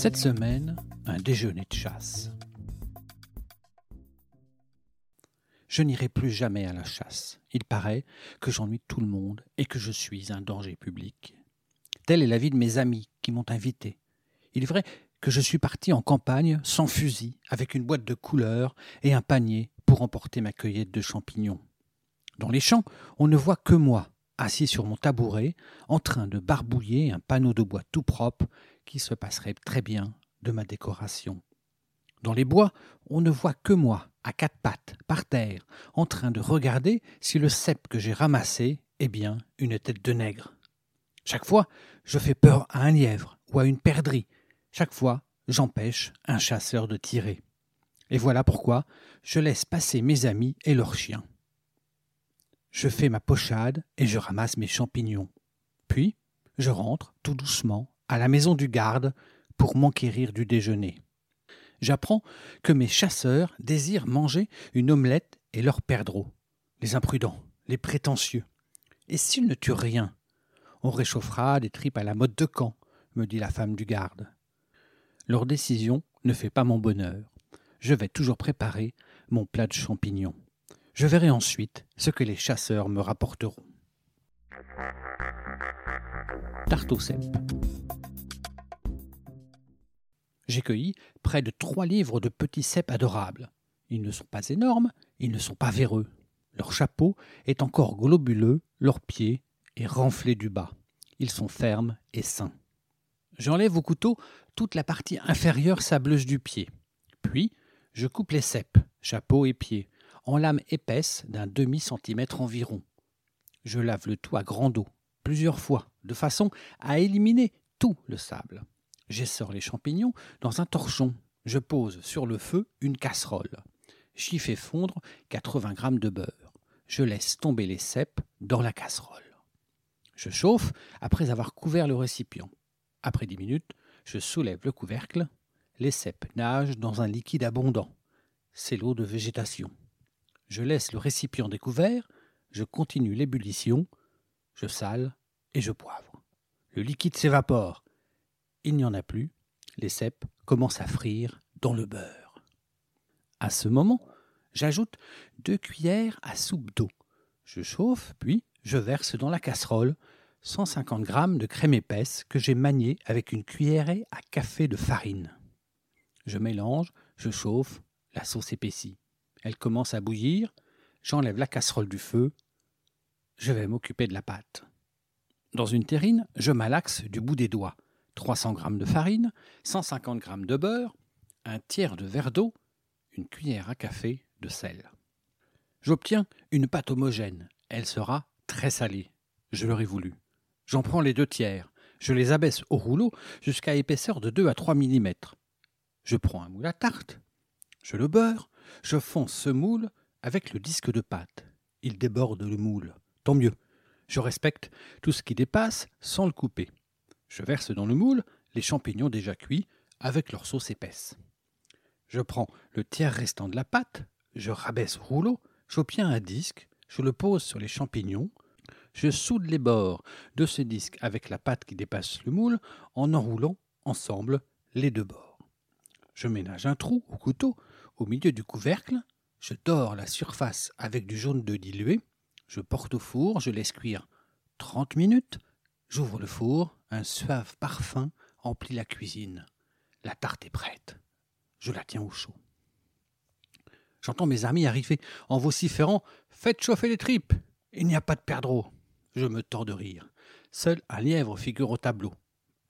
Cette semaine, un déjeuner de chasse. Je n'irai plus jamais à la chasse. Il paraît que j'ennuie tout le monde et que je suis un danger public. Tel est l'avis de mes amis qui m'ont invité. Il est vrai que je suis parti en campagne sans fusil, avec une boîte de couleurs et un panier pour emporter ma cueillette de champignons. Dans les champs, on ne voit que moi, assis sur mon tabouret, en train de barbouiller un panneau de bois tout propre qui se passerait très bien de ma décoration. Dans les bois, on ne voit que moi, à quatre pattes, par terre, en train de regarder si le cep que j'ai ramassé est bien une tête de nègre. Chaque fois, je fais peur à un lièvre ou à une perdrix. Chaque fois, j'empêche un chasseur de tirer. Et voilà pourquoi je laisse passer mes amis et leurs chiens. Je fais ma pochade et je ramasse mes champignons. Puis, je rentre tout doucement à la maison du garde pour m'enquérir du déjeuner. J'apprends que mes chasseurs désirent manger une omelette et leur perdreau. Les imprudents, les prétentieux. Et s'ils ne tuent rien, on réchauffera des tripes à la mode de camp, me dit la femme du garde. Leur décision ne fait pas mon bonheur. Je vais toujours préparer mon plat de champignons. Je verrai ensuite ce que les chasseurs me rapporteront. Tarte. J'ai cueilli près de trois livres de petits cèpes adorables. Ils ne sont pas énormes, ils ne sont pas véreux. Leur chapeau est encore globuleux, leur pied est renflé du bas. Ils sont fermes et sains. J'enlève au couteau toute la partie inférieure sableuse du pied. Puis, je coupe les cèpes, chapeau et pied, en lames épaisses d'un demi-centimètre environ. Je lave le tout à grande eau, plusieurs fois, de façon à éliminer tout le sable. J'essore les champignons dans un torchon. Je pose sur le feu une casserole. J'y fais fondre 80 g de beurre. Je laisse tomber les cèpes dans la casserole. Je chauffe après avoir couvert le récipient. Après dix minutes, je soulève le couvercle. Les cèpes nagent dans un liquide abondant. C'est l'eau de végétation. Je laisse le récipient découvert, je continue l'ébullition, je sale et je poivre. Le liquide s'évapore. Il n'y en a plus. Les cèpes commencent à frire dans le beurre. À ce moment, j'ajoute deux cuillères à soupe d'eau. Je chauffe, puis je verse dans la casserole 150 g de crème épaisse que j'ai maniée avec une cuillerée à café de farine. Je mélange, je chauffe, la sauce épaissit. Elle commence à bouillir, j'enlève la casserole du feu, je vais m'occuper de la pâte. Dans une terrine, je malaxe du bout des doigts 300 g de farine, 150 g de beurre, un tiers de verre d'eau, une cuillère à café de sel. J'obtiens une pâte homogène. Elle sera très salée. Je l'aurais voulu. J'en prends les deux tiers. Je les abaisse au rouleau jusqu'à épaisseur de 2 à 3 mm. Je prends un moule à tarte. Je le beurre. Je fonce ce moule avec le disque de pâte. Il déborde le moule. Tant mieux. Je respecte tout ce qui dépasse sans le couper. Je verse dans le moule les champignons déjà cuits avec leur sauce épaisse. Je prends le tiers restant de la pâte, je rabaisse au rouleau, j'obtiens un disque, je le pose sur les champignons, je soude les bords de ce disque avec la pâte qui dépasse le moule en enroulant ensemble les deux bords. Je ménage un trou au couteau au milieu du couvercle, je dors la surface avec du jaune de dilué, je porte au four, je laisse cuire 30 minutes, j'ouvre le four, un suave parfum emplit la cuisine. La tarte est prête. Je la tiens au chaud. J'entends mes amis arriver en vociférant Faites chauffer les tripes Il n'y a pas de perdreau Je me tords de rire. Seul un lièvre figure au tableau.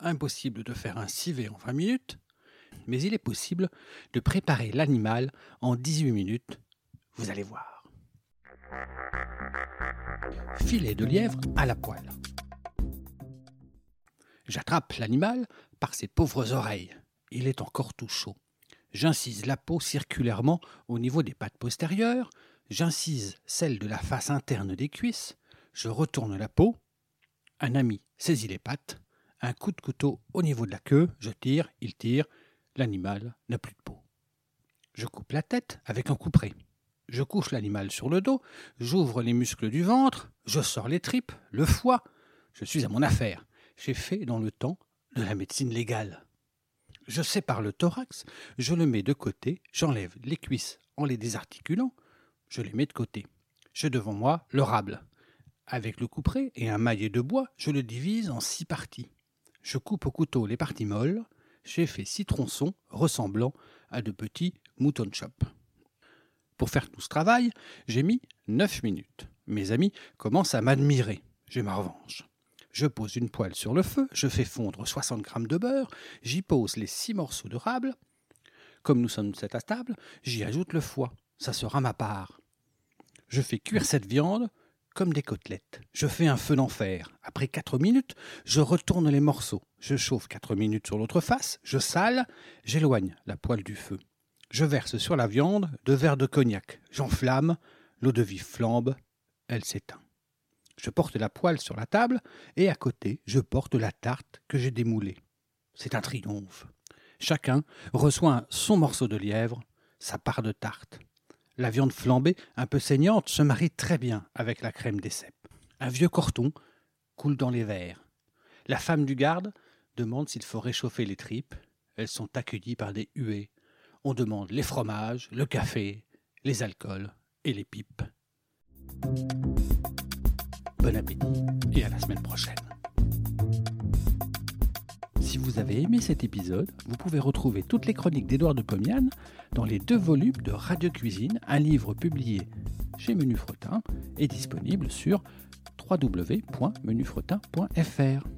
Impossible de faire un civet en vingt minutes, mais il est possible de préparer l'animal en dix-huit minutes. Vous allez voir. Filet de lièvre à la poêle. J'attrape l'animal par ses pauvres oreilles. Il est encore tout chaud. J'incise la peau circulairement au niveau des pattes postérieures, j'incise celle de la face interne des cuisses, je retourne la peau. Un ami saisit les pattes, un coup de couteau au niveau de la queue, je tire, il tire, l'animal n'a plus de peau. Je coupe la tête avec un couperet. Je couche l'animal sur le dos, j'ouvre les muscles du ventre, je sors les tripes, le foie. Je suis à mon affaire. J'ai fait dans le temps de la médecine légale. Je sépare le thorax, je le mets de côté, j'enlève les cuisses en les désarticulant, je les mets de côté. J'ai devant moi le rable. Avec le couperet et un maillet de bois, je le divise en six parties. Je coupe au couteau les parties molles, j'ai fait six tronçons ressemblant à de petits mouton chop. Pour faire tout ce travail, j'ai mis neuf minutes. Mes amis commencent à m'admirer. J'ai ma revanche. Je pose une poêle sur le feu, je fais fondre 60 grammes de beurre, j'y pose les six morceaux de rable. Comme nous sommes sept à table, j'y ajoute le foie. Ça sera ma part. Je fais cuire cette viande des côtelettes. Je fais un feu d'enfer. Après quatre minutes, je retourne les morceaux. Je chauffe quatre minutes sur l'autre face, je sale, j'éloigne la poêle du feu. Je verse sur la viande deux verres de cognac. J'enflamme, l'eau de vie flambe, elle s'éteint. Je porte la poêle sur la table et à côté, je porte la tarte que j'ai démoulée. C'est un triomphe. Chacun reçoit son morceau de lièvre, sa part de tarte. La viande flambée, un peu saignante, se marie très bien avec la crème des cèpes. Un vieux corton coule dans les verres. La femme du garde demande s'il faut réchauffer les tripes. Elles sont accueillies par des huées. On demande les fromages, le café, les alcools et les pipes. Bon appétit et à la semaine prochaine. Vous avez aimé cet épisode, vous pouvez retrouver toutes les chroniques d'Édouard de Pomian dans les deux volumes de Radio Cuisine, un livre publié chez Menu Fretin et disponible sur www.menufretin.fr.